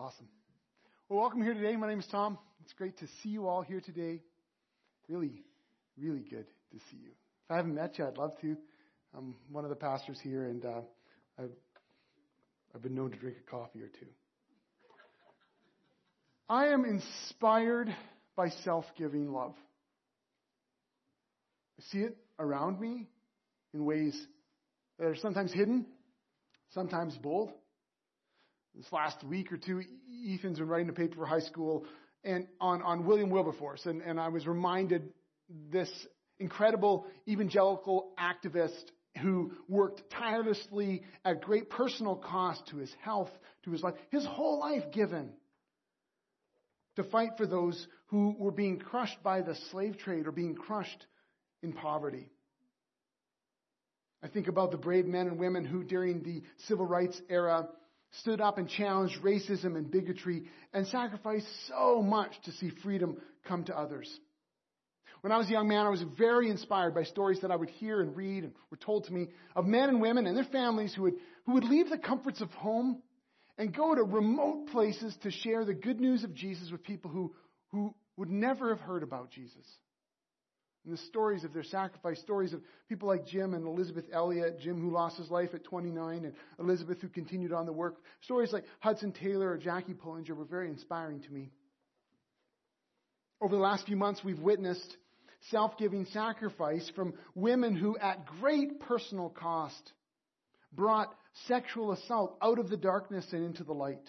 Awesome. Well, welcome here today. My name is Tom. It's great to see you all here today. Really, really good to see you. If I haven't met you, I'd love to. I'm one of the pastors here, and uh, I've, I've been known to drink a coffee or two. I am inspired by self giving love. I see it around me in ways that are sometimes hidden, sometimes bold. This last week or two, Ethan's been writing a paper for high school and on, on William Wilberforce, and, and I was reminded this incredible evangelical activist who worked tirelessly at great personal cost to his health, to his life, his whole life given to fight for those who were being crushed by the slave trade or being crushed in poverty. I think about the brave men and women who, during the civil rights era, stood up and challenged racism and bigotry and sacrificed so much to see freedom come to others. When I was a young man, I was very inspired by stories that I would hear and read and were told to me of men and women and their families who would, who would leave the comforts of home and go to remote places to share the good news of Jesus with people who, who would never have heard about Jesus. And the stories of their sacrifice, stories of people like Jim and Elizabeth Elliot, Jim who lost his life at 29, and Elizabeth who continued on the work. Stories like Hudson Taylor or Jackie Pullinger were very inspiring to me. Over the last few months, we've witnessed self-giving sacrifice from women who, at great personal cost, brought sexual assault out of the darkness and into the light.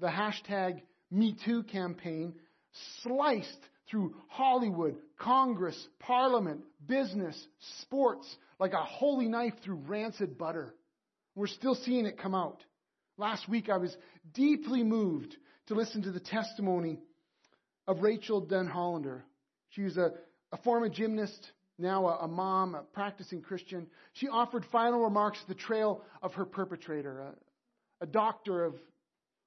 The hashtag MeToo campaign sliced through Hollywood, Congress, Parliament, business, sports, like a holy knife through rancid butter. We're still seeing it come out. Last week I was deeply moved to listen to the testimony of Rachel Denhollander. She was a, a former gymnast, now a, a, mom, a practicing Christian. She offered final remarks at the trail of her perpetrator, a, a doctor of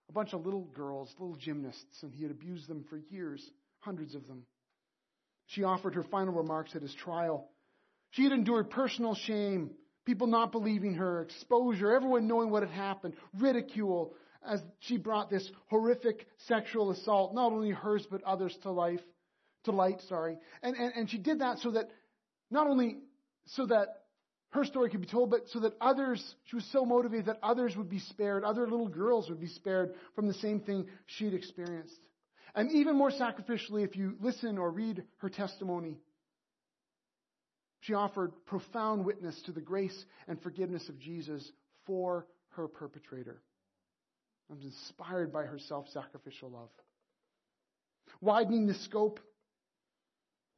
a bunch of little girls, little gymnasts, and he had abused them for years hundreds of them. She offered her final remarks at his trial. She had endured personal shame, people not believing her, exposure, everyone knowing what had happened, ridicule, as she brought this horrific sexual assault, not only hers but others to life, to light, sorry. And, and, and she did that so that, not only so that her story could be told, but so that others, she was so motivated that others would be spared, other little girls would be spared from the same thing she'd experienced. And even more sacrificially, if you listen or read her testimony, she offered profound witness to the grace and forgiveness of Jesus for her perpetrator. I was inspired by her self sacrificial love. Widening the scope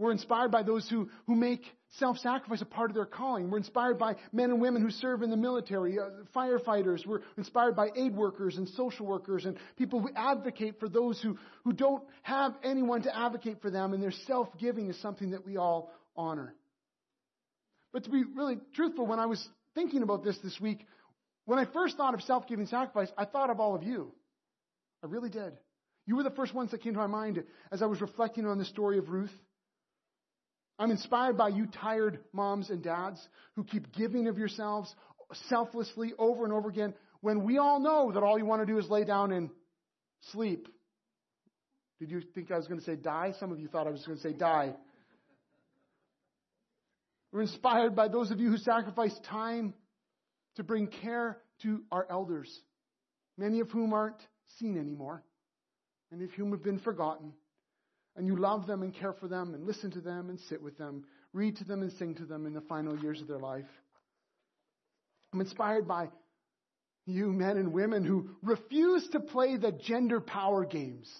we're inspired by those who, who make self-sacrifice a part of their calling. We're inspired by men and women who serve in the military, uh, firefighters. We're inspired by aid workers and social workers and people who advocate for those who, who don't have anyone to advocate for them and their self-giving is something that we all honor. But to be really truthful, when I was thinking about this this week, when I first thought of self-giving sacrifice, I thought of all of you. I really did. You were the first ones that came to my mind as I was reflecting on the story of Ruth. I'm inspired by you tired moms and dads who keep giving of yourselves selflessly over and over again when we all know that all you want to do is lay down and sleep. Did you think I was going to say die? Some of you thought I was going to say die. We're inspired by those of you who sacrifice time to bring care to our elders, many of whom aren't seen anymore, many of whom have been forgotten and you love them and care for them and listen to them and sit with them, read to them and sing to them in the final years of their life. I'm inspired by you men and women who refuse to play the gender power games,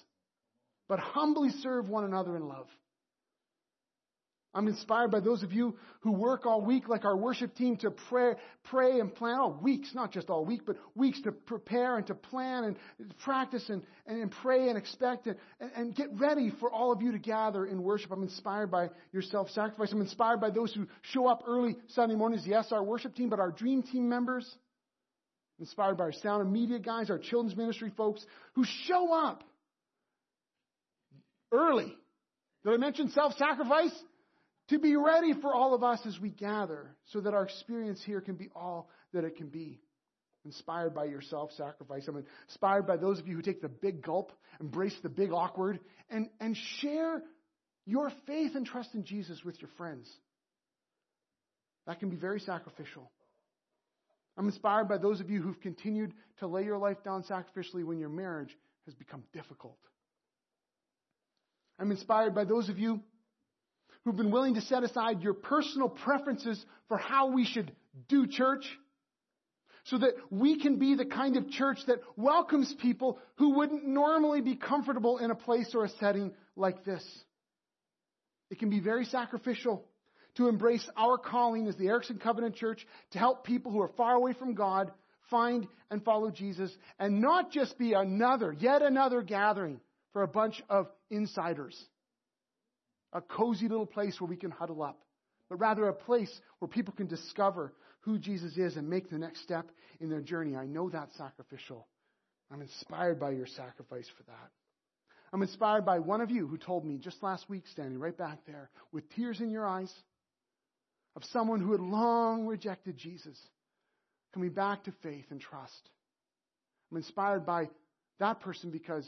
but humbly serve one another in love. I'm inspired by those of you who work all week like our worship team to pray, pray and plan all weeks, not just all week, but weeks to prepare and to plan and practice and, and, and pray and expect and, and get ready for all of you to gather in worship. I'm inspired by your self-sacrifice. I'm inspired by those who show up early Sunday mornings. Yes, our worship team, but our dream team members. Inspired by our sound and media guys, our children's ministry folks who show up early. Did I mention self-sacrifice? To be ready for all of us as we gather so that our experience here can be all that it can be. inspired by your self sacrifice. I'm inspired by those of you who take the big gulp, embrace the big awkward, and, and share your faith and trust in Jesus with your friends. That can be very sacrificial. I'm inspired by those of you who've continued to lay your life down sacrificially when your marriage has become difficult. I'm inspired by those of you who've been willing to set aside your personal preferences for how we should do church so that we can be the kind of church that welcomes people who wouldn't normally be comfortable in a place or a setting like this. It can be very sacrificial to embrace our calling as the Erickson Covenant Church to help people who are far away from God find and follow Jesus and not just be another, yet another gathering for a bunch of insiders. A cozy little place where we can huddle up, but rather a place where people can discover who Jesus is and make the next step in their journey. I know that's sacrificial. I'm inspired by your sacrifice for that. I'm inspired by one of you who told me just last week, standing right back there with tears in your eyes, of someone who had long rejected Jesus coming back to faith and trust. I'm inspired by that person because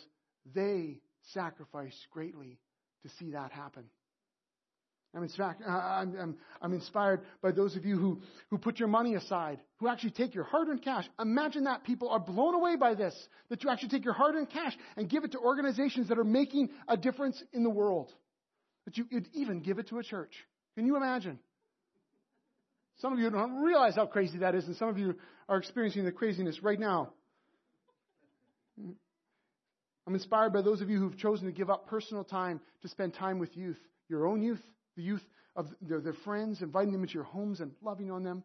they sacrificed greatly to see that happen. I'm, in fact, I'm, I'm, I'm, inspired by those of you who, who put your money aside, who actually take your hard earned cash. Imagine that people are blown away by this, that you actually take your hard earned cash and give it to organizations that are making a difference in the world. That you would even give it to a church. Can you imagine? Some of you don't realize how crazy that is, and some of you are experiencing the craziness right now. I'm inspired by those of you who've chosen to give up personal time to spend time with youth, your own youth, the youth of their, their friends, inviting them into your homes and loving on them,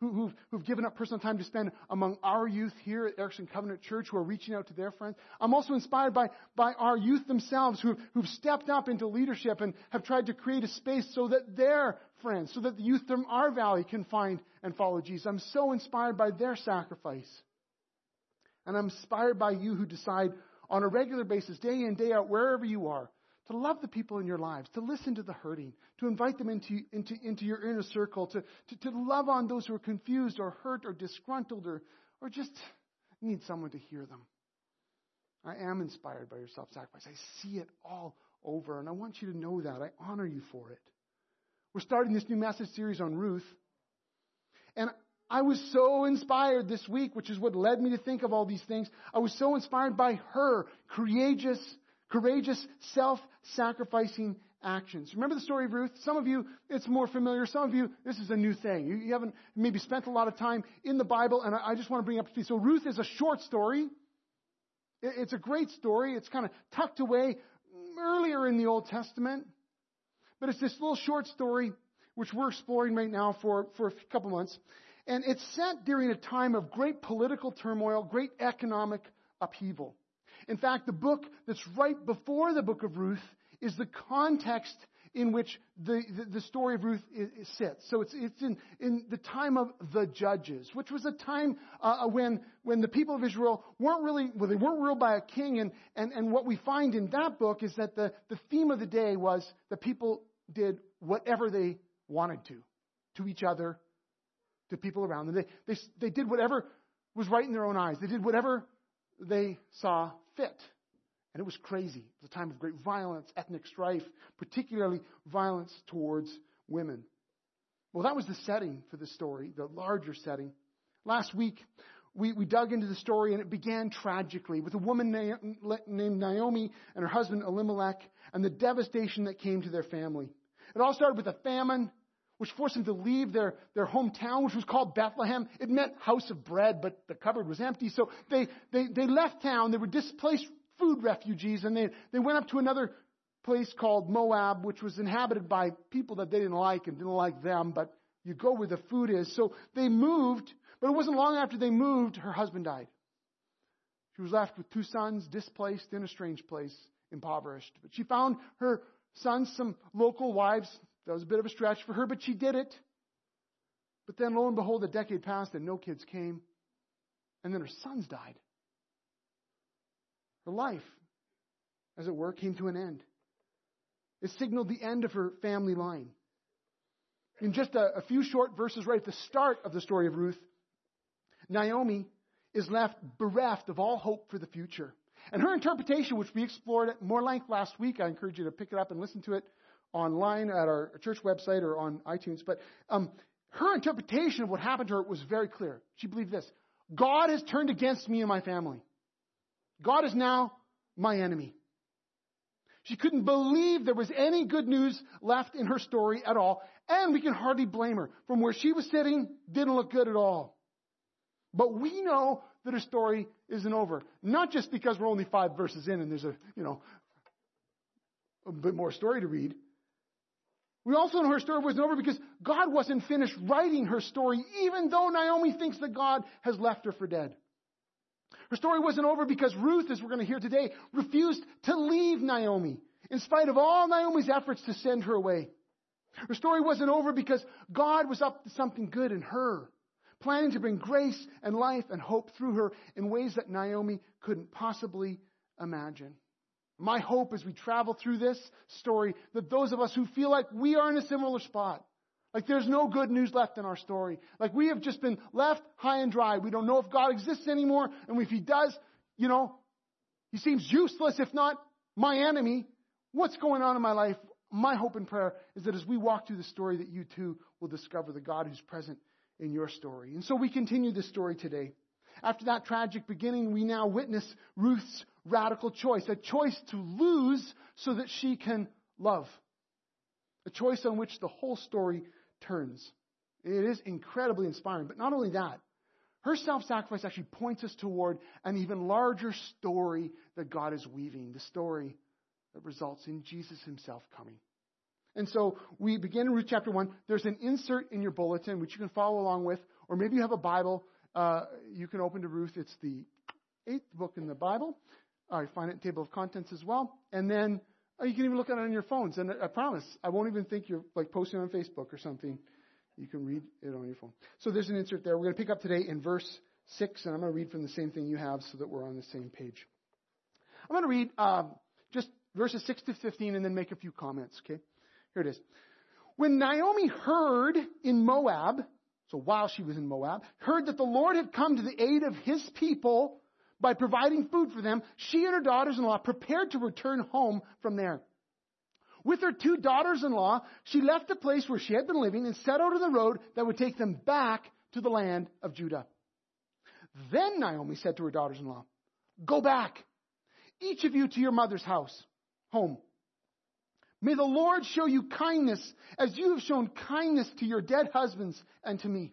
who, who've, who've given up personal time to spend among our youth here at Erickson Covenant Church who are reaching out to their friends. I'm also inspired by, by our youth themselves who, who've stepped up into leadership and have tried to create a space so that their friends, so that the youth from our valley can find and follow Jesus. I'm so inspired by their sacrifice. And I'm inspired by you who decide on a regular basis, day in, day out, wherever you are, to love the people in your lives, to listen to the hurting, to invite them into, into, into your inner circle, to, to, to love on those who are confused or hurt or disgruntled or, or just need someone to hear them. I am inspired by your self sacrifice. I see it all over, and I want you to know that. I honor you for it. We're starting this new message series on Ruth. And I was so inspired this week, which is what led me to think of all these things. I was so inspired by her courageous, courageous, self-sacrificing actions. Remember the story of Ruth? Some of you, it's more familiar. Some of you, this is a new thing. You, you haven't maybe spent a lot of time in the Bible, and I, I just want to bring up to you. So Ruth is a short story. It, it's a great story. It's kind of tucked away earlier in the Old Testament. But it's this little short story which we're exploring right now for, for a couple months. And it's set during a time of great political turmoil, great economic upheaval. In fact, the book that's right before the book of Ruth is the context in which the, the, the story of Ruth sits. So it's, it's in, in the time of the judges, which was a time uh, when, when the people of Israel weren't really, well, they weren't ruled by a king. And, and, and what we find in that book is that the, the theme of the day was the people did whatever they wanted to, to each other, to people around them. They, they, they did whatever was right in their own eyes. They did whatever they saw fit. And it was crazy. It was a time of great violence, ethnic strife, particularly violence towards women. Well, that was the setting for the story, the larger setting. Last week, we, we dug into the story and it began tragically with a woman named Naomi and her husband Elimelech and the devastation that came to their family. It all started with a famine which forced them to leave their, their hometown, which was called Bethlehem. It meant house of bread, but the cupboard was empty. So they, they, they left town. They were displaced food refugees, and they, they went up to another place called Moab, which was inhabited by people that they didn't like and didn't like them, but you go where the food is. So they moved, but it wasn't long after they moved, her husband died. She was left with two sons, displaced in a strange place, impoverished. But she found her sons some local wives that was a bit of a stretch for her, but she did it. But then lo and behold, a decade passed and no kids came. And then her sons died. Her life, as it were, came to an end. It signaled the end of her family line. In just a, a few short verses right at the start of the story of Ruth, Naomi is left bereft of all hope for the future. And her interpretation, which we explored at more length last week, I encourage you to pick it up and listen to it online at our church website or on iTunes. But um, her interpretation of what happened to her was very clear. She believed this God has turned against me and my family. God is now my enemy. She couldn't believe there was any good news left in her story at all, and we can hardly blame her. From where she was sitting, didn't look good at all. But we know that her story isn't over. Not just because we're only five verses in and there's a, you know, a bit more story to read. We also know her story wasn't over because God wasn't finished writing her story, even though Naomi thinks that God has left her for dead. Her story wasn't over because Ruth, as we're going to hear today, refused to leave Naomi, in spite of all Naomi's efforts to send her away. Her story wasn't over because God was up to something good in her, planning to bring grace and life and hope through her in ways that Naomi couldn't possibly imagine. My hope as we travel through this story that those of us who feel like we are in a similar spot, like there's no good news left in our story, like we have just been left high and dry. We don't know if God exists anymore, and if He does, you know, He seems useless, if not my enemy. What's going on in my life? My hope and prayer is that as we walk through the story, that you too will discover the God who's present in your story. And so we continue this story today. After that tragic beginning, we now witness Ruth's radical choice, a choice to lose so that she can love. A choice on which the whole story turns. It is incredibly inspiring. But not only that, her self sacrifice actually points us toward an even larger story that God is weaving, the story that results in Jesus himself coming. And so we begin in Ruth chapter 1. There's an insert in your bulletin which you can follow along with, or maybe you have a Bible. Uh, you can open to Ruth. It's the eighth book in the Bible. I find it in table of contents as well. And then uh, you can even look at it on your phones. And I promise, I won't even think you're like posting on Facebook or something. You can read it on your phone. So there's an insert there. We're going to pick up today in verse 6, and I'm going to read from the same thing you have so that we're on the same page. I'm going to read um, just verses 6 to 15 and then make a few comments, okay? Here it is. When Naomi heard in Moab, so while she was in Moab, heard that the Lord had come to the aid of his people by providing food for them, she and her daughters in law prepared to return home from there. With her two daughters in law, she left the place where she had been living and set out on the road that would take them back to the land of Judah. Then Naomi said to her daughters in law, Go back, each of you to your mother's house, home. May the Lord show you kindness as you have shown kindness to your dead husbands and to me.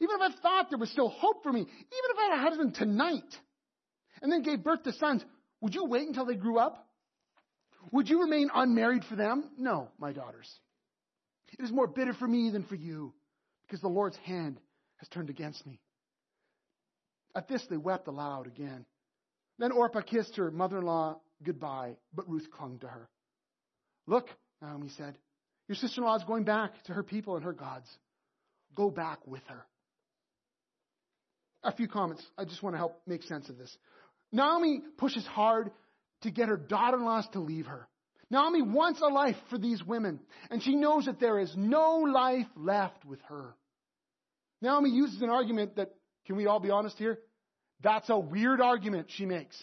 Even if I thought there was still hope for me, even if I had a husband tonight, and then gave birth to sons, would you wait until they grew up? Would you remain unmarried for them? No, my daughters. It is more bitter for me than for you, because the Lord's hand has turned against me. At this, they wept aloud again. Then Orpah kissed her mother in law goodbye, but Ruth clung to her. Look, Naomi said, your sister in law is going back to her people and her gods. Go back with her a few comments. I just want to help make sense of this. Naomi pushes hard to get her daughter in laws to leave her. Naomi wants a life for these women, and she knows that there is no life left with her. Naomi uses an argument that, can we all be honest here? That's a weird argument she makes.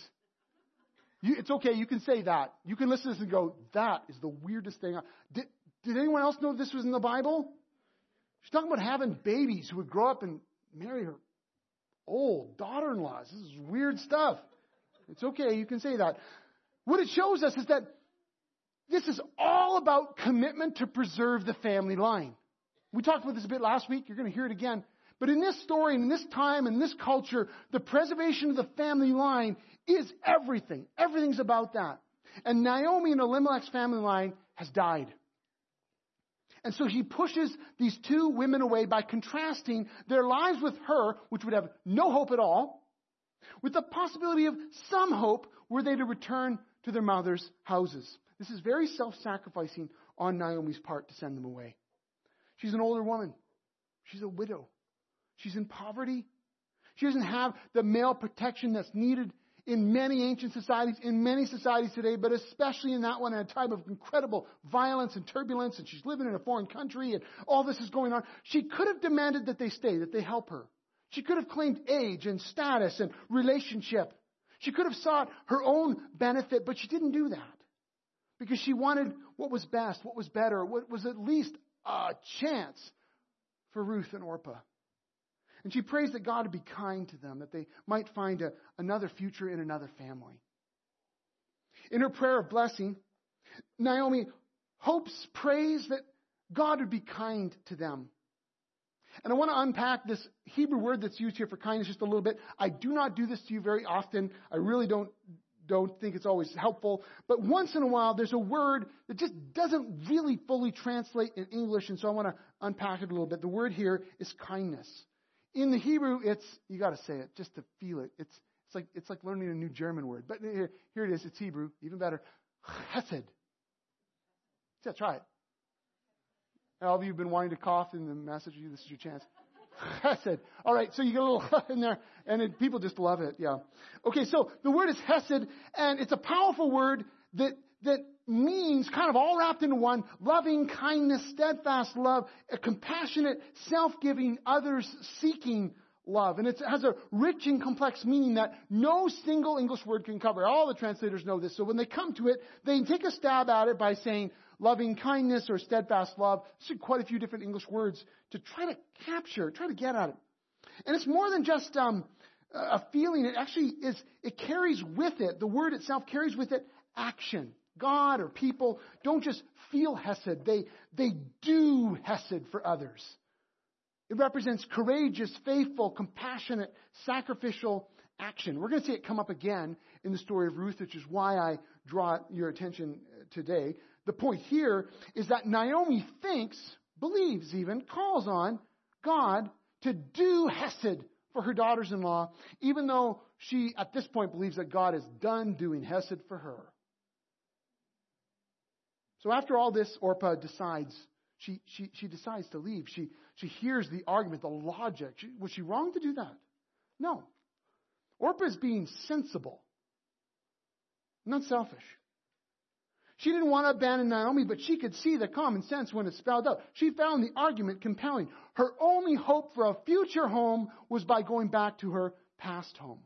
You, it's okay, you can say that. You can listen to this and go, that is the weirdest thing. Did, did anyone else know this was in the Bible? She's talking about having babies who would grow up and marry her old daughter in laws. This is weird stuff. It's okay, you can say that. What it shows us is that this is all about commitment to preserve the family line. We talked about this a bit last week. You're going to hear it again. But in this story, in this time, in this culture, the preservation of the family line is everything. Everything's about that. And Naomi and Elimelech's family line has died. And so he pushes these two women away by contrasting their lives with her, which would have no hope at all, with the possibility of some hope were they to return to their mother's houses. This is very self sacrificing on Naomi's part to send them away. She's an older woman. She's a widow. She's in poverty. She doesn't have the male protection that's needed in many ancient societies, in many societies today, but especially in that one at a time of incredible violence and turbulence, and she's living in a foreign country, and all this is going on. She could have demanded that they stay, that they help her. She could have claimed age and status and relationship. She could have sought her own benefit, but she didn't do that. Because she wanted what was best, what was better, what was at least a chance for Ruth and Orpah. And she prays that God would be kind to them, that they might find a, another future in another family. In her prayer of blessing, Naomi hopes, prays that God would be kind to them. And I want to unpack this Hebrew word that's used here for kindness just a little bit. I do not do this to you very often. I really don't don't think it's always helpful. But once in a while, there's a word that just doesn't really fully translate in English, and so I want to unpack it a little bit. The word here is kindness. In the Hebrew, it's you got to say it just to feel it. It's it's like it's like learning a new German word. But here, here it is. It's Hebrew, even better. Chesed. Yeah, try it. All of you have been wanting to cough in the message. You, this is your chance. Chesed. All right, so you get a little in there, and it, people just love it. Yeah. Okay, so the word is Hesed, and it's a powerful word that that means kind of all wrapped into one: loving kindness, steadfast love, a compassionate, self-giving, others-seeking love. And it has a rich and complex meaning that no single English word can cover. All the translators know this. So when they come to it, they take a stab at it by saying loving kindness or steadfast love. There's quite a few different English words to try to capture, try to get at it. And it's more than just um, a feeling. It actually is, it carries with it, the word itself carries with it action. God or people don't just feel Hesed, they, they do Hesed for others. It represents courageous, faithful, compassionate, sacrificial action. We're going to see it come up again in the story of Ruth, which is why I draw your attention uh, today. The point here is that Naomi thinks, believes even, calls on God to do Hesed for her daughters in law, even though she, at this point, believes that God is done doing Hesed for her. So after all this, Orpah decides, she, she, she decides to leave. She, she hears the argument, the logic. She, was she wrong to do that? No. Orpah is being sensible, not selfish. She didn't want to abandon Naomi, but she could see the common sense when it spelled out. She found the argument compelling. Her only hope for a future home was by going back to her past home.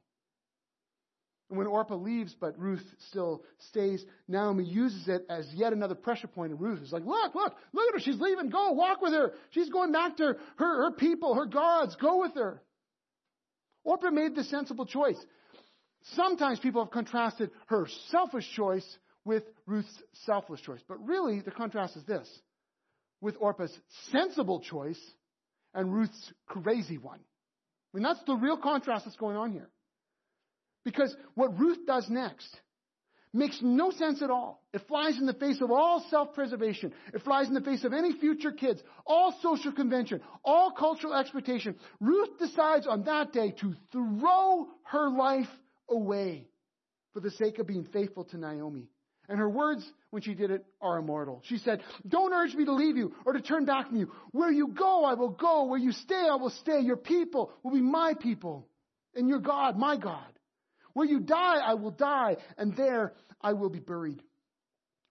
And when Orpah leaves, but Ruth still stays, Naomi uses it as yet another pressure point. And Ruth is like, look, look, look at her. She's leaving. Go, walk with her. She's going back to her, her people, her gods. Go with her. Orpah made the sensible choice. Sometimes people have contrasted her selfish choice with Ruth's selfless choice. But really, the contrast is this with Orpah's sensible choice and Ruth's crazy one. I mean, that's the real contrast that's going on here. Because what Ruth does next makes no sense at all. It flies in the face of all self-preservation. It flies in the face of any future kids, all social convention, all cultural expectation. Ruth decides on that day to throw her life away for the sake of being faithful to Naomi. And her words when she did it are immortal. She said, Don't urge me to leave you or to turn back from you. Where you go, I will go. Where you stay, I will stay. Your people will be my people. And your God, my God. Where you die, I will die. And there I will be buried.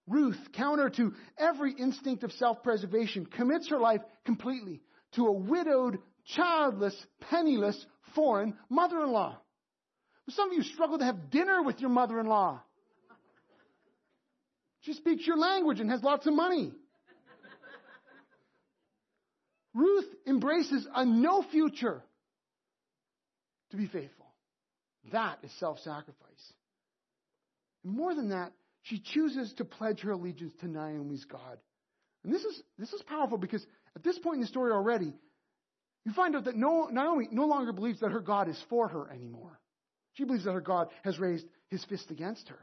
Ruth, counter to every instinct of self-preservation, commits her life completely to a widowed, childless, penniless, foreign mother-in-law. Some of you struggle to have dinner with your mother-in-law. She speaks your language and has lots of money. Ruth embraces a no future to be faithful. That is self sacrifice. More than that, she chooses to pledge her allegiance to Naomi's God. And this is, this is powerful because at this point in the story already, you find out that no, Naomi no longer believes that her God is for her anymore. She believes that her God has raised his fist against her.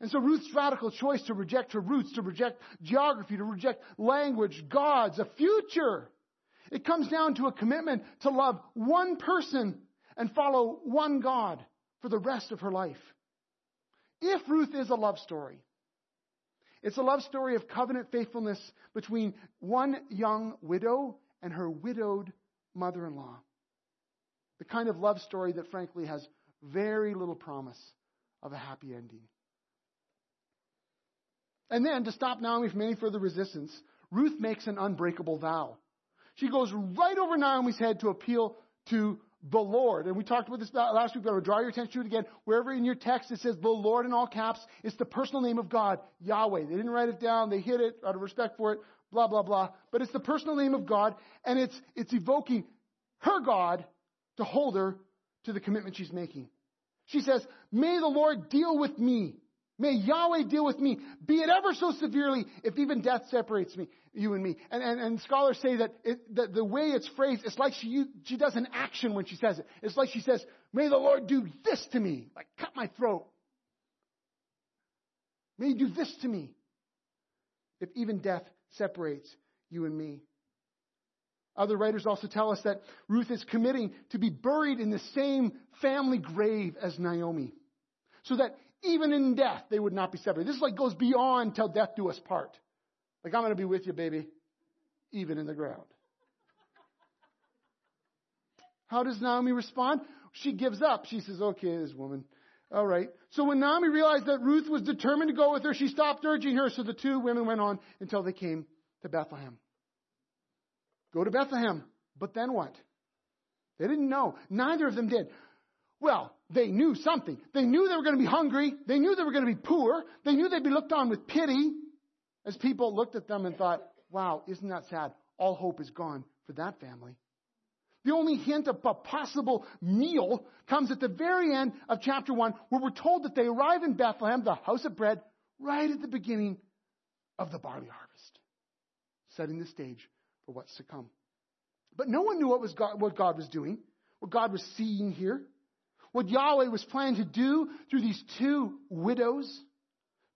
And so Ruth's radical choice to reject her roots, to reject geography, to reject language, gods, a future, it comes down to a commitment to love one person and follow one God for the rest of her life. if Ruth is a love story, it's a love story of covenant faithfulness between one young widow and her widowed mother in law. The kind of love story that, frankly, has very little promise of a happy ending. And then, to stop Naomi from any further resistance, Ruth makes an unbreakable vow. She goes right over Naomi's head to appeal to the Lord. And we talked about this last week, but I'll draw your attention to it again. Wherever in your text it says the Lord in all caps, it's the personal name of God, Yahweh. They didn't write it down, they hid it out of respect for it, blah, blah, blah. But it's the personal name of God, and it's, it's evoking her God to hold her to the commitment she's making. She says, May the Lord deal with me. May Yahweh deal with me, be it ever so severely, if even death separates me, you and me. And, and, and scholars say that, it, that the way it's phrased, it's like she, she does an action when she says it. It's like she says, May the Lord do this to me, like cut my throat. May he do this to me, if even death separates you and me. Other writers also tell us that Ruth is committing to be buried in the same family grave as Naomi. So that even in death, they would not be separated. This like goes beyond till death do us part. Like, I'm going to be with you, baby, even in the ground. How does Naomi respond? She gives up. She says, okay, this woman. All right. So when Naomi realized that Ruth was determined to go with her, she stopped urging her. So the two women went on until they came to Bethlehem. Go to Bethlehem. But then what? They didn't know. Neither of them did. Well, they knew something. They knew they were going to be hungry. They knew they were going to be poor. They knew they'd be looked on with pity as people looked at them and thought, wow, isn't that sad? All hope is gone for that family. The only hint of a possible meal comes at the very end of chapter 1, where we're told that they arrive in Bethlehem, the house of bread, right at the beginning of the barley harvest, setting the stage for what's to come. But no one knew what, was God, what God was doing, what God was seeing here, what Yahweh was planning to do through these two widows,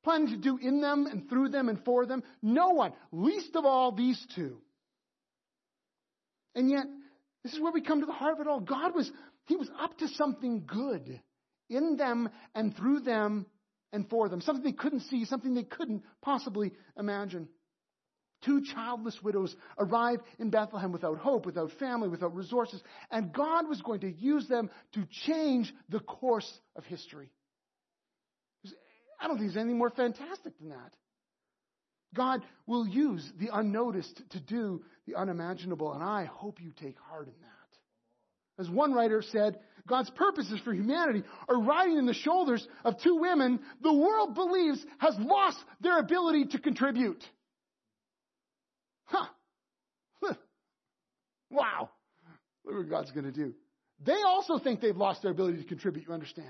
planning to do in them and through them and for them. No one, least of all these two. And yet, this is where we come to the heart of it all. God was, He was up to something good in them and through them and for them. Something they couldn't see, something they couldn't possibly imagine. Two childless widows arrive in Bethlehem without hope, without family, without resources, and God was going to use them to change the course of history. I don't think there's anything more fantastic than that. God will use the unnoticed to do the unimaginable, and I hope you take heart in that. As one writer said, God's purposes for humanity are riding in the shoulders of two women the world believes has lost their ability to contribute. Huh. wow. Look what God's going to do. They also think they've lost their ability to contribute, you understand.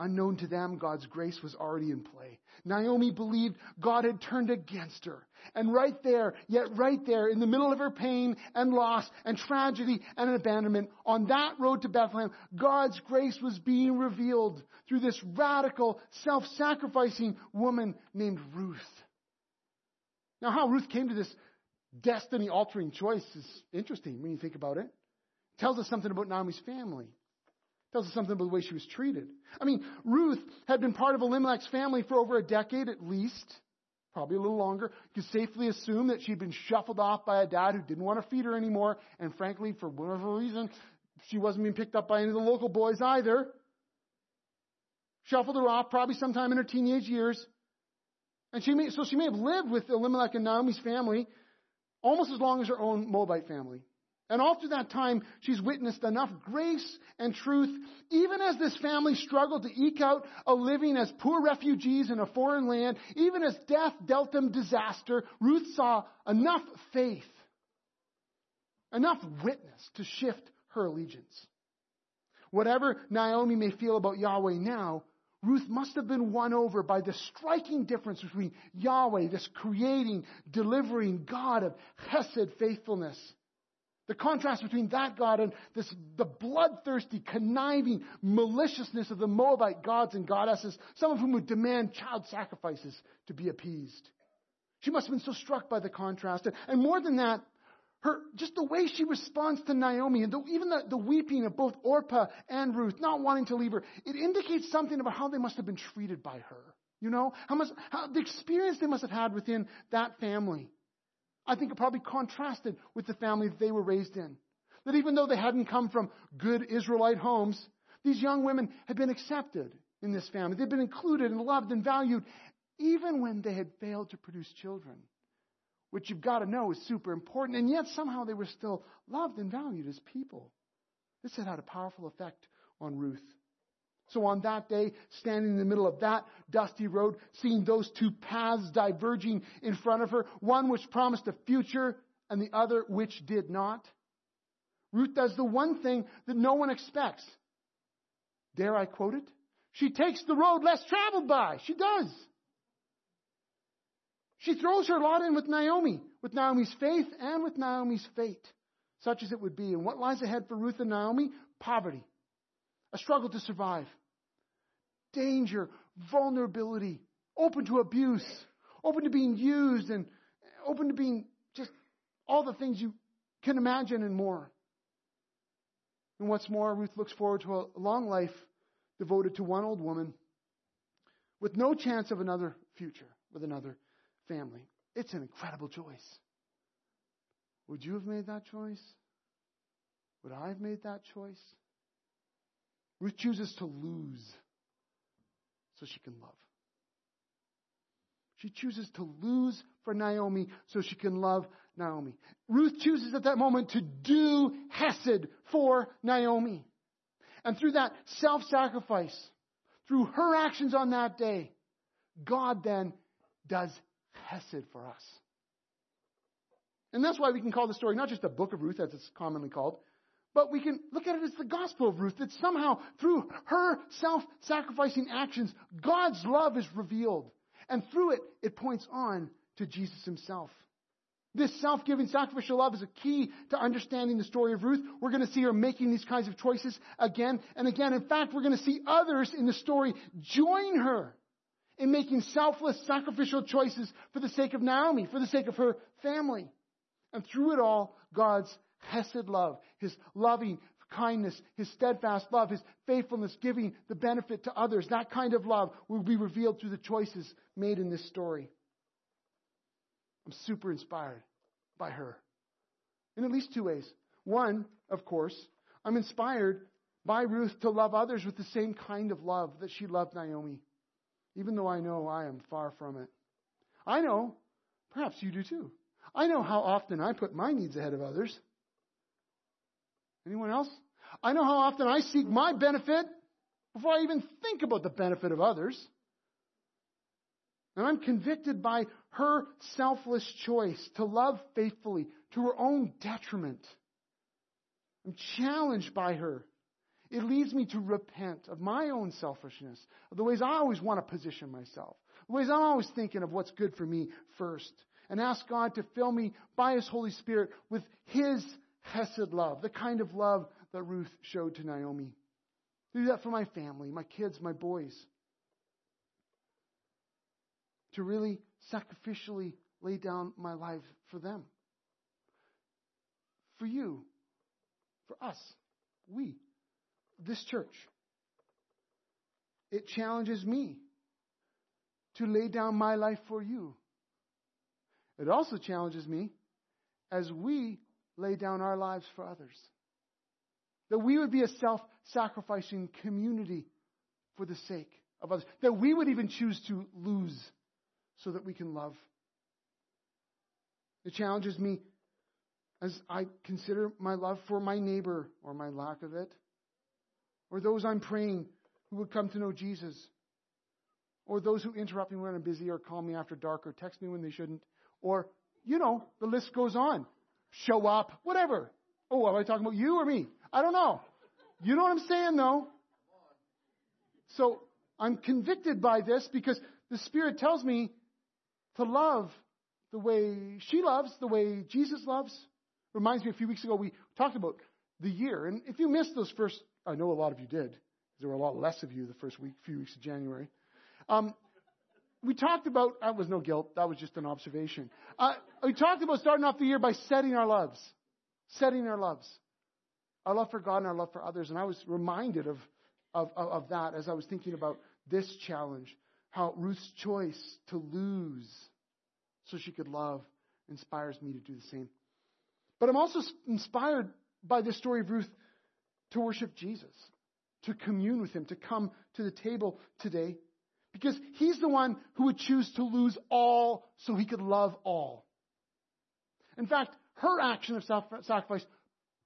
Unknown to them, God's grace was already in play. Naomi believed God had turned against her. And right there, yet right there, in the middle of her pain and loss and tragedy and abandonment, on that road to Bethlehem, God's grace was being revealed through this radical, self-sacrificing woman named Ruth. Now, how Ruth came to this destiny altering choice is interesting when you think about it. it. Tells us something about Naomi's family. It tells us something about the way she was treated. I mean, Ruth had been part of Elimelech's family for over a decade at least, probably a little longer. You could safely assume that she'd been shuffled off by a dad who didn't want to feed her anymore, and frankly, for whatever reason, she wasn't being picked up by any of the local boys either. Shuffled her off, probably sometime in her teenage years. And she may, so she may have lived with Elimelech and Naomi's family almost as long as her own Moabite family. And all through that time, she's witnessed enough grace and truth, even as this family struggled to eke out a living as poor refugees in a foreign land, even as death dealt them disaster, Ruth saw enough faith, enough witness to shift her allegiance. Whatever Naomi may feel about Yahweh now, Ruth must have been won over by the striking difference between Yahweh, this creating, delivering God of chesed faithfulness. The contrast between that God and this, the bloodthirsty, conniving maliciousness of the Moabite gods and goddesses, some of whom would demand child sacrifices to be appeased. She must have been so struck by the contrast. And more than that, her, just the way she responds to Naomi and the, even the, the weeping of both Orpah and Ruth, not wanting to leave her, it indicates something about how they must have been treated by her. You know, how much, how, the experience they must have had within that family. I think it probably contrasted with the family that they were raised in. That even though they hadn't come from good Israelite homes, these young women had been accepted in this family. They'd been included and loved and valued, even when they had failed to produce children which you've got to know is super important, and yet somehow they were still loved and valued as people. This had had a powerful effect on Ruth. So on that day, standing in the middle of that dusty road, seeing those two paths diverging in front of her, one which promised a future and the other which did not, Ruth does the one thing that no one expects. Dare I quote it? She takes the road less traveled by. She does. She throws her lot in with Naomi, with Naomi's faith and with Naomi's fate, such as it would be. And what lies ahead for Ruth and Naomi? Poverty, a struggle to survive, danger, vulnerability, open to abuse, open to being used, and open to being just all the things you can imagine and more. And what's more, Ruth looks forward to a long life devoted to one old woman with no chance of another future with another family. It's an incredible choice. Would you have made that choice? Would I have made that choice? Ruth chooses to lose so she can love. She chooses to lose for Naomi so she can love Naomi. Ruth chooses at that moment to do Hesed for Naomi. And through that self sacrifice, through her actions on that day, God then does Hesed for us. And that's why we can call the story not just the book of Ruth, as it's commonly called, but we can look at it as the gospel of Ruth, that somehow through her self sacrificing actions, God's love is revealed. And through it, it points on to Jesus himself. This self giving sacrificial love is a key to understanding the story of Ruth. We're going to see her making these kinds of choices again and again. In fact, we're going to see others in the story join her in making selfless, sacrificial choices for the sake of Naomi, for the sake of her family. And through it all, God's Hesed love, His loving kindness, His steadfast love, His faithfulness, giving the benefit to others, that kind of love will be revealed through the choices made in this story. I'm super inspired by her in at least two ways. One, of course, I'm inspired by Ruth to love others with the same kind of love that she loved Naomi even though I know I am far from it. I know, perhaps you do too. I know how often I put my needs ahead of others. Anyone else? I know how often I seek my benefit before I even think about the benefit of others. And I'm convicted by her selfless choice to love faithfully to her own detriment. I'm challenged by her it leads me to repent of my own selfishness, of the ways I always want to position myself, the ways I'm always thinking of what's good for me first, and ask God to fill me by His Holy Spirit with His Hesed love, the kind of love that Ruth showed to Naomi. Do that for my family, my kids, my boys. To really sacrificially lay down my life for them. For you. For us. We this church. It challenges me to lay down my life for you. It also challenges me as we lay down our lives for others. That we would be a self sacrificing community for the sake of others. That we would even choose to lose so that we can love. It challenges me as I consider my love for my neighbor or my lack of it or those I'm praying who would come to know Jesus, or those who interrupt me when I'm busy, or call me after dark, or text me when they shouldn't, or, you know, the list goes on. Show up, whatever. Oh, am I talking about you or me? I don't know. You know what I'm saying, though? So I'm convicted by this because the Spirit tells me to love the way she loves, the way Jesus loves. Reminds me a few weeks ago we talked about the year. And if you missed those first I know a lot of you did. There were a lot less of you the first week, few weeks of January. Um, we talked about, that was no guilt, that was just an observation. Uh, we talked about starting off the year by setting our loves. Setting our loves. Our love for God and our love for others. And I was reminded of, of, of, of that as I was thinking about this challenge. How Ruth's choice to lose so she could love inspires me to do the same. But I'm also inspired by this story of Ruth to worship Jesus, to commune with him, to come to the table today. Because he's the one who would choose to lose all so he could love all. In fact, her action of sacrifice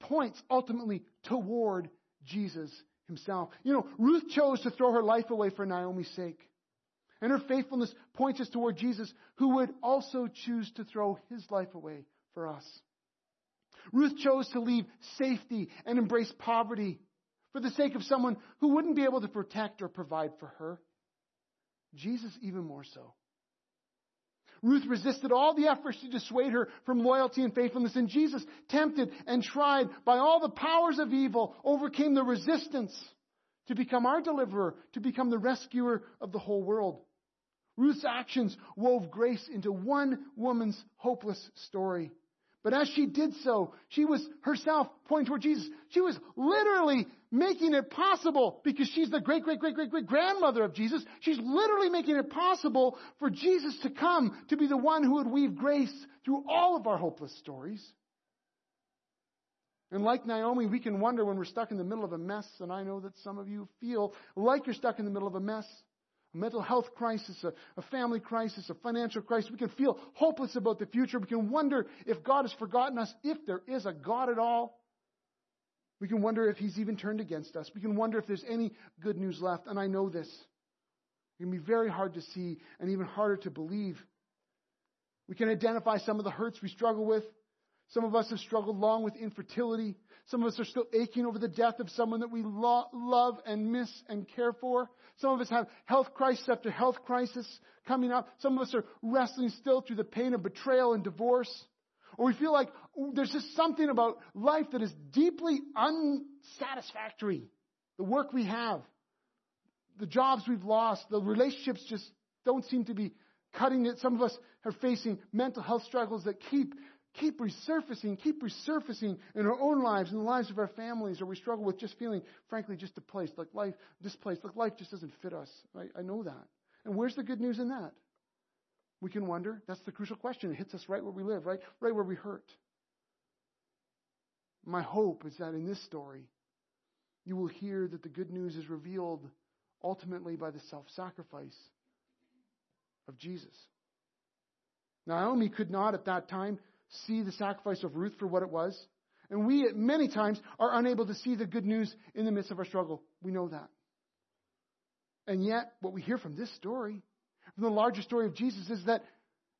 points ultimately toward Jesus himself. You know, Ruth chose to throw her life away for Naomi's sake. And her faithfulness points us toward Jesus, who would also choose to throw his life away for us. Ruth chose to leave safety and embrace poverty for the sake of someone who wouldn't be able to protect or provide for her. Jesus, even more so. Ruth resisted all the efforts to dissuade her from loyalty and faithfulness, and Jesus, tempted and tried by all the powers of evil, overcame the resistance to become our deliverer, to become the rescuer of the whole world. Ruth's actions wove grace into one woman's hopeless story. But as she did so, she was herself pointing toward Jesus. She was literally making it possible because she's the great, great, great, great, great grandmother of Jesus. She's literally making it possible for Jesus to come to be the one who would weave grace through all of our hopeless stories. And like Naomi, we can wonder when we're stuck in the middle of a mess, and I know that some of you feel like you're stuck in the middle of a mess a mental health crisis, a, a, family crisis, a financial crisis. We can feel hopeless about the future. We can wonder if God has forgotten us, if there is a God at all. We can wonder if He's even turned against us. We can wonder if there's any good news left. And I know this. It can be very hard to see and even harder to believe. We can identify some of the hurts we struggle with. Some of us have struggled long with infertility. Some of us are still aching over the death of someone that we lo- love and miss and care for. Some of us have health crisis after health crisis coming up. Some of us are wrestling still through the pain of betrayal and divorce. Or we feel like there's just something about life that is deeply unsatisfactory. The work we have, the jobs we've lost, the relationships just don't seem to be cutting it. Some of us are facing mental health struggles that keep keep resurfacing, keep resurfacing in our own lives, in the lives of our families, or we struggle with just feeling, frankly, just displaced, like life, displaced, like life just doesn't fit us. I, I know that. And where's the good news in that? We can wonder. That's the crucial question. It hits us right where we live, right? Right where we hurt. My hope is that in this story, you will hear that the good news is revealed ultimately by the self sacrifice of Jesus. Naomi could not at that time see the sacrifice of Ruth for what it was. And we, at many times, are unable to see the good news in the midst of our struggle. We know that. And yet, what we hear from this story, from the larger story of Jesus, is that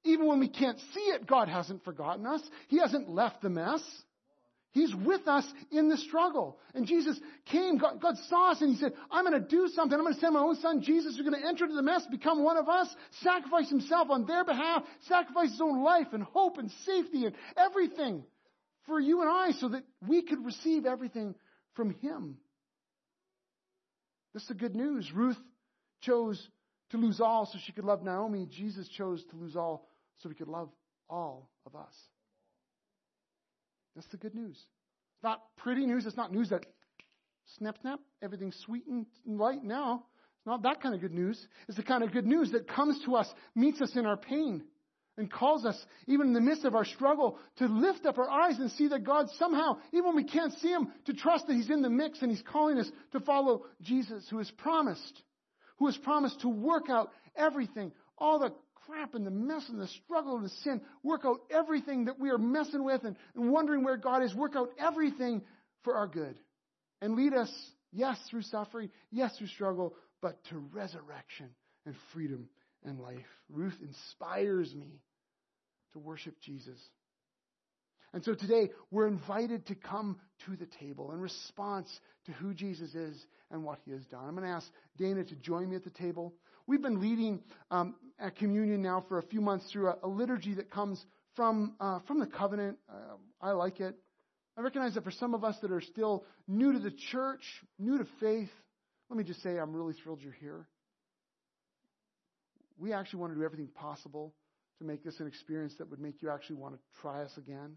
even when we can't see it, God hasn't forgotten us. He hasn't left the mess. He's with us in the struggle. And Jesus came, God, God saw us and He said, I'm going to do something. I'm going to send my own son, Jesus, who's going to enter into the mess, become one of us, sacrifice Himself on their behalf, sacrifice His own life and hope and safety and everything for you and I so that we could receive everything from Him. This is the good news. Ruth chose to lose all so she could love Naomi. Jesus chose to lose all so He could love all of us. That's the good news. It's not pretty news. It's not news that snap, snap, everything's sweet and light now. It's not that kind of good news. It's the kind of good news that comes to us, meets us in our pain, and calls us, even in the midst of our struggle, to lift up our eyes and see that God somehow, even when we can't see Him, to trust that He's in the mix and He's calling us to follow Jesus, who has promised, who has promised to work out everything, all the and the mess and the struggle and the sin, work out everything that we are messing with and, and wondering where God is, work out everything for our good. And lead us, yes, through suffering, yes, through struggle, but to resurrection and freedom and life. Ruth inspires me to worship Jesus. And so today, we're invited to come to the table in response to who Jesus is and what he has done. I'm going to ask Dana to join me at the table. We've been leading um, communion now for a few months through a, a liturgy that comes from uh, from the covenant. Uh, I like it. I recognize that for some of us that are still new to the church, new to faith, let me just say I'm really thrilled you're here. we actually want to do everything possible to make this an experience that would make you actually want to try us again.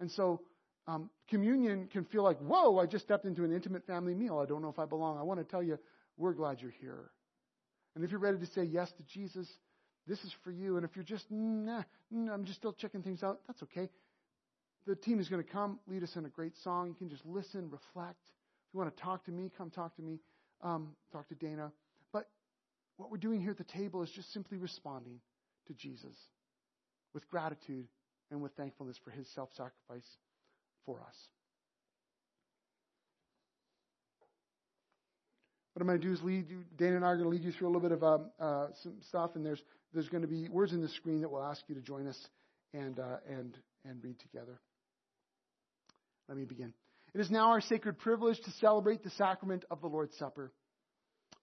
And so, um, communion can feel like, whoa, I just stepped into an intimate family meal. I don't know if I belong. I want to tell you, we're glad you're here. And if you're ready to say yes to Jesus, this is for you. And if you're just, nah, nah I'm just still checking things out, that's okay. The team is going to come, lead us in a great song. You can just listen, reflect. If you want to talk to me, come talk to me. Um, talk to Dana. But what we're doing here at the table is just simply responding to Jesus with gratitude and with thankfulness for his self sacrifice for us. What I'm going to do is lead you, Dana and I are going to lead you through a little bit of um, uh, some stuff, and there's there's going to be words in the screen that will ask you to join us and uh, and and read together. Let me begin. It is now our sacred privilege to celebrate the sacrament of the Lord's Supper.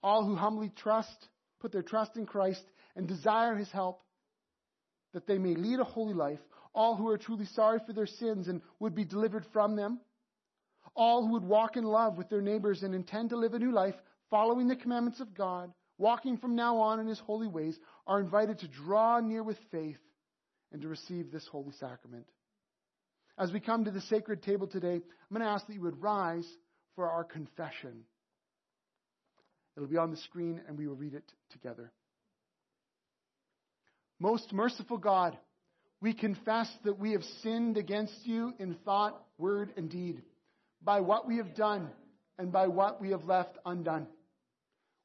All who humbly trust, put their trust in Christ, and desire His help, that they may lead a holy life, all who are truly sorry for their sins and would be delivered from them, all who would walk in love with their neighbors and intend to live a new life, following the commandments of God, walking from now on in his holy ways, are invited to draw near with faith and to receive this holy sacrament. As we come to the sacred table today, I'm going to ask that you would rise for our confession. It'll be on the screen and we will read it together. Most merciful God, we confess that we have sinned against you in thought, word, and deed, by what we have done and by what we have left undone.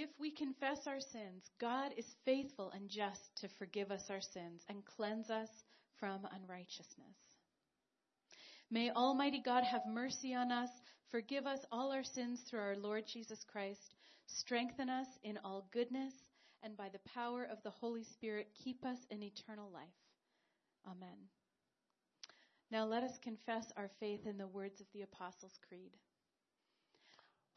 If we confess our sins, God is faithful and just to forgive us our sins and cleanse us from unrighteousness. May Almighty God have mercy on us, forgive us all our sins through our Lord Jesus Christ, strengthen us in all goodness, and by the power of the Holy Spirit, keep us in eternal life. Amen. Now let us confess our faith in the words of the Apostles' Creed.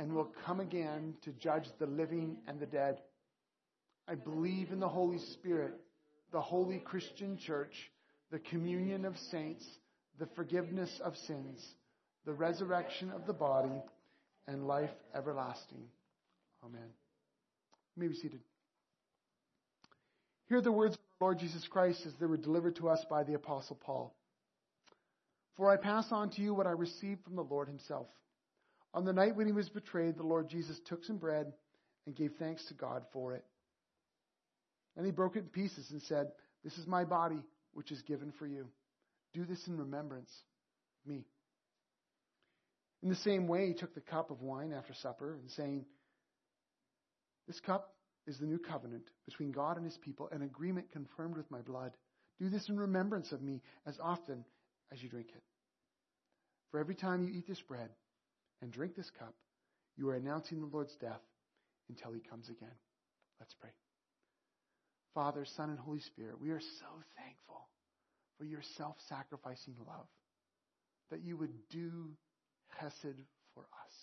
and will come again to judge the living and the dead. I believe in the Holy Spirit, the holy Christian church, the communion of saints, the forgiveness of sins, the resurrection of the body, and life everlasting. Amen. You may be seated. Hear the words of the Lord Jesus Christ as they were delivered to us by the Apostle Paul. For I pass on to you what I received from the Lord himself. On the night when he was betrayed, the Lord Jesus took some bread and gave thanks to God for it. And he broke it in pieces and said, This is my body, which is given for you. Do this in remembrance of me. In the same way, he took the cup of wine after supper and saying, This cup is the new covenant between God and his people, an agreement confirmed with my blood. Do this in remembrance of me as often as you drink it. For every time you eat this bread and drink this cup, you are announcing the Lord's death until he comes again. Let's pray. Father, Son, and Holy Spirit, we are so thankful for your self sacrificing love, that you would do Hesed for us.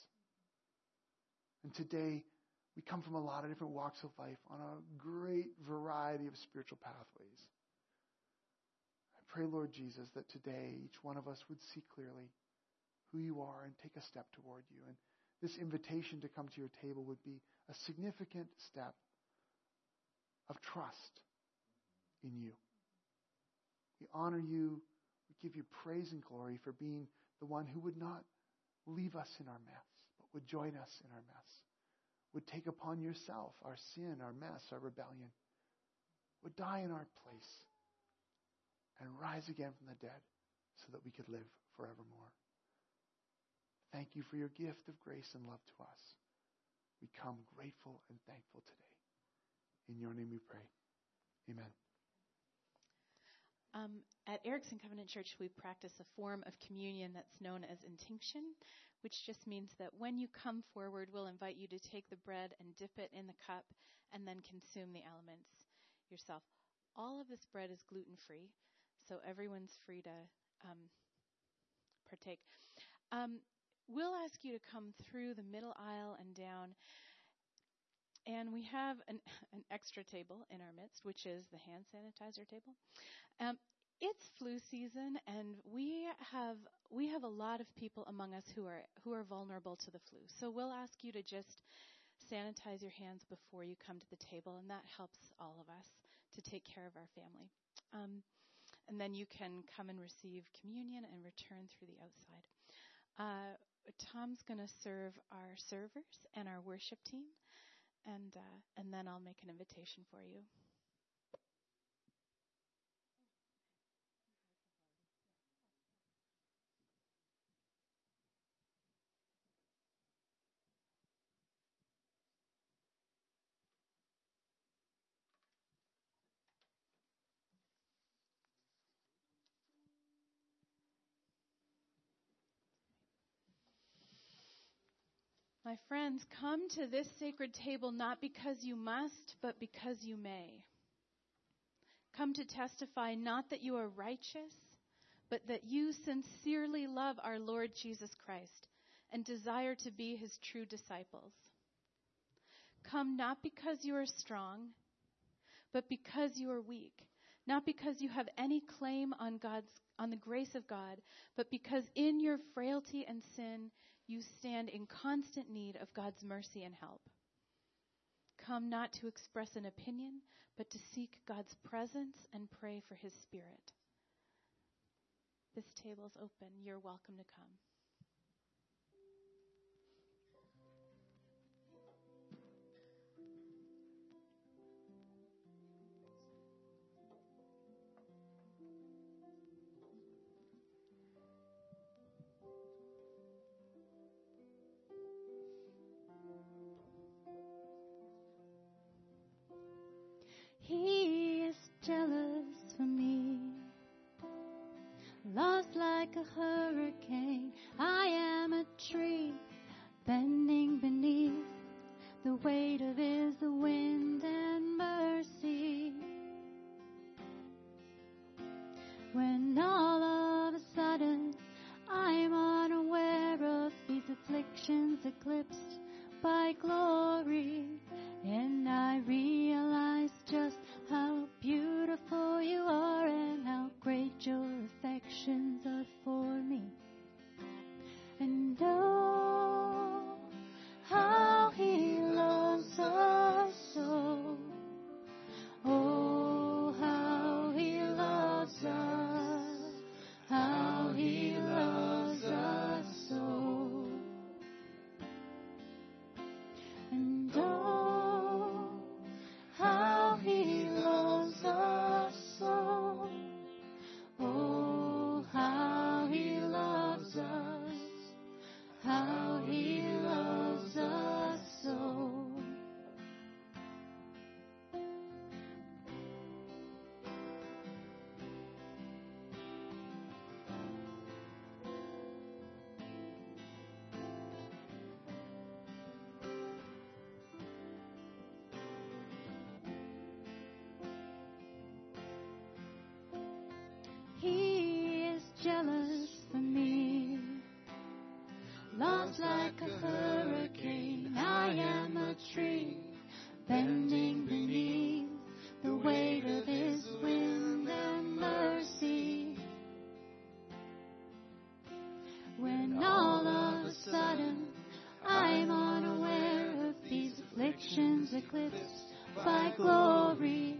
And today, we come from a lot of different walks of life on a great variety of spiritual pathways I pray, Lord Jesus, that today each one of us would see clearly who you are and take a step toward you. And this invitation to come to your table would be a significant step of trust in you. We honor you. We give you praise and glory for being the one who would not leave us in our mess, but would join us in our mess, would take upon yourself our sin, our mess, our rebellion, would die in our place and rise again from the dead so that we could live forevermore. Thank you for your gift of grace and love to us. We come grateful and thankful today. In your name we pray. Amen. Um, at Erickson Covenant Church, we practice a form of communion that's known as intinction, which just means that when you come forward, we'll invite you to take the bread and dip it in the cup and then consume the elements yourself. All of this bread is gluten free, so everyone's free to um, partake. Um, we'll ask you to come through the middle aisle and down. And we have an, an extra table in our midst, which is the hand sanitizer table. Um, it's flu season, and we have we have a lot of people among us who are who are vulnerable to the flu. So we'll ask you to just sanitize your hands before you come to the table, and that helps all of us to take care of our family. Um, and then you can come and receive communion and return through the outside. Uh, Tom's going to serve our servers and our worship team, and uh, and then I'll make an invitation for you. My friends, come to this sacred table not because you must, but because you may. Come to testify not that you are righteous, but that you sincerely love our Lord Jesus Christ and desire to be his true disciples. Come not because you are strong, but because you are weak. Not because you have any claim on God's on the grace of God, but because in your frailty and sin you stand in constant need of God's mercy and help. Come not to express an opinion, but to seek God's presence and pray for His Spirit. This table is open. You're welcome to come. Like a hurricane, I am a tree bending beneath. The weight of his wind and mercy. When all of a sudden I'm unaware of these afflictions eclipsed by glory, like a hurricane, I am a tree bending beneath the weight of his wind and mercy. When all of a sudden I'm unaware of these afflictions eclipsed by glory,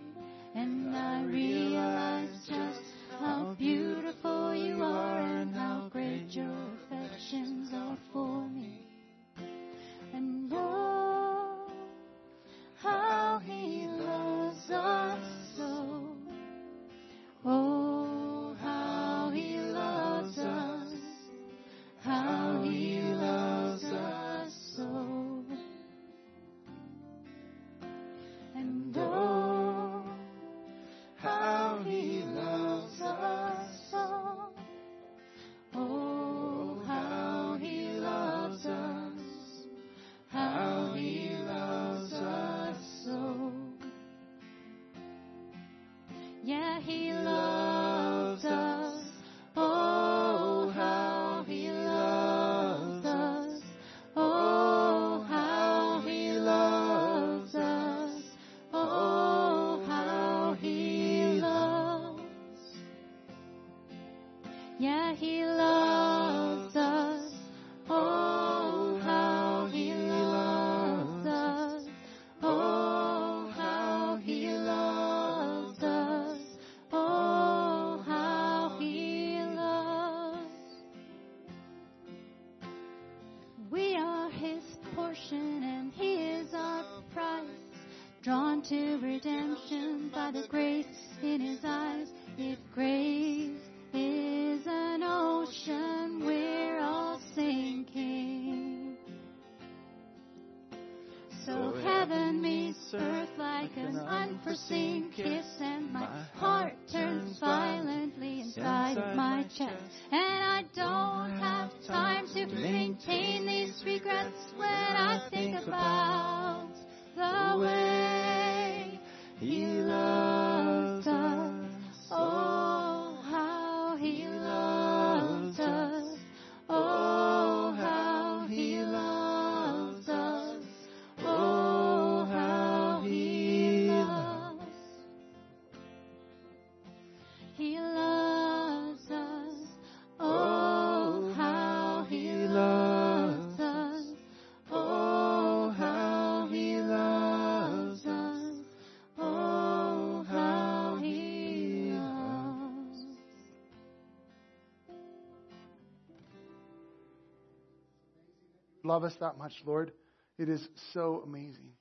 love us that much, Lord. It is so amazing.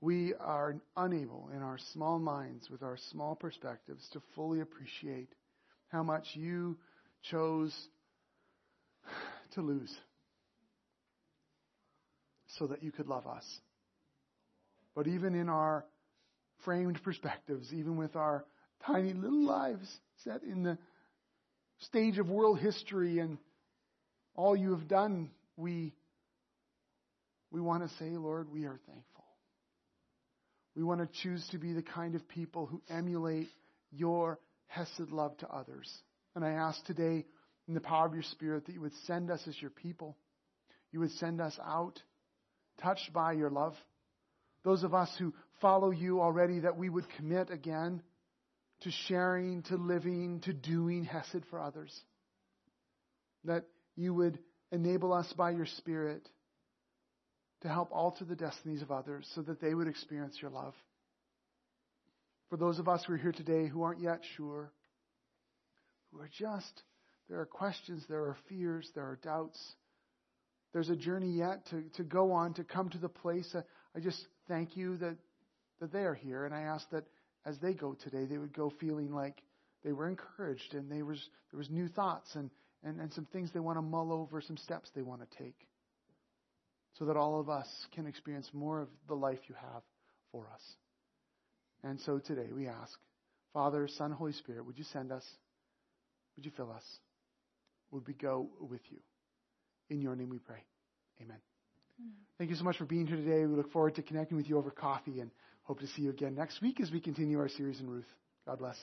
We are unable in our small minds, with our small perspectives, to fully appreciate how much you chose to lose so that you could love us. But even in our framed perspectives, even with our tiny little lives set in the stage of world history and all you have done, we, we want to say, Lord, we are thankful. We want to choose to be the kind of people who emulate your Hesed love to others. And I ask today, in the power of your Spirit, that you would send us as your people. You would send us out, touched by your love. Those of us who follow you already, that we would commit again to sharing, to living, to doing Hesed for others. That you would enable us by your Spirit to help alter the destinies of others so that they would experience your love. For those of us who are here today who aren't yet sure, who are just, there are questions, there are fears, there are doubts. There's a journey yet to, to go on, to come to the place. I just thank you that, that they are here. And I ask that as they go today, they would go feeling like they were encouraged and they was, there was new thoughts and, and, and some things they want to mull over, some steps they want to take so that all of us can experience more of the life you have for us. And so today we ask, Father, Son, Holy Spirit, would you send us? Would you fill us? Would we go with you? In your name we pray. Amen. Thank you so much for being here today. We look forward to connecting with you over coffee and hope to see you again next week as we continue our series in Ruth. God bless.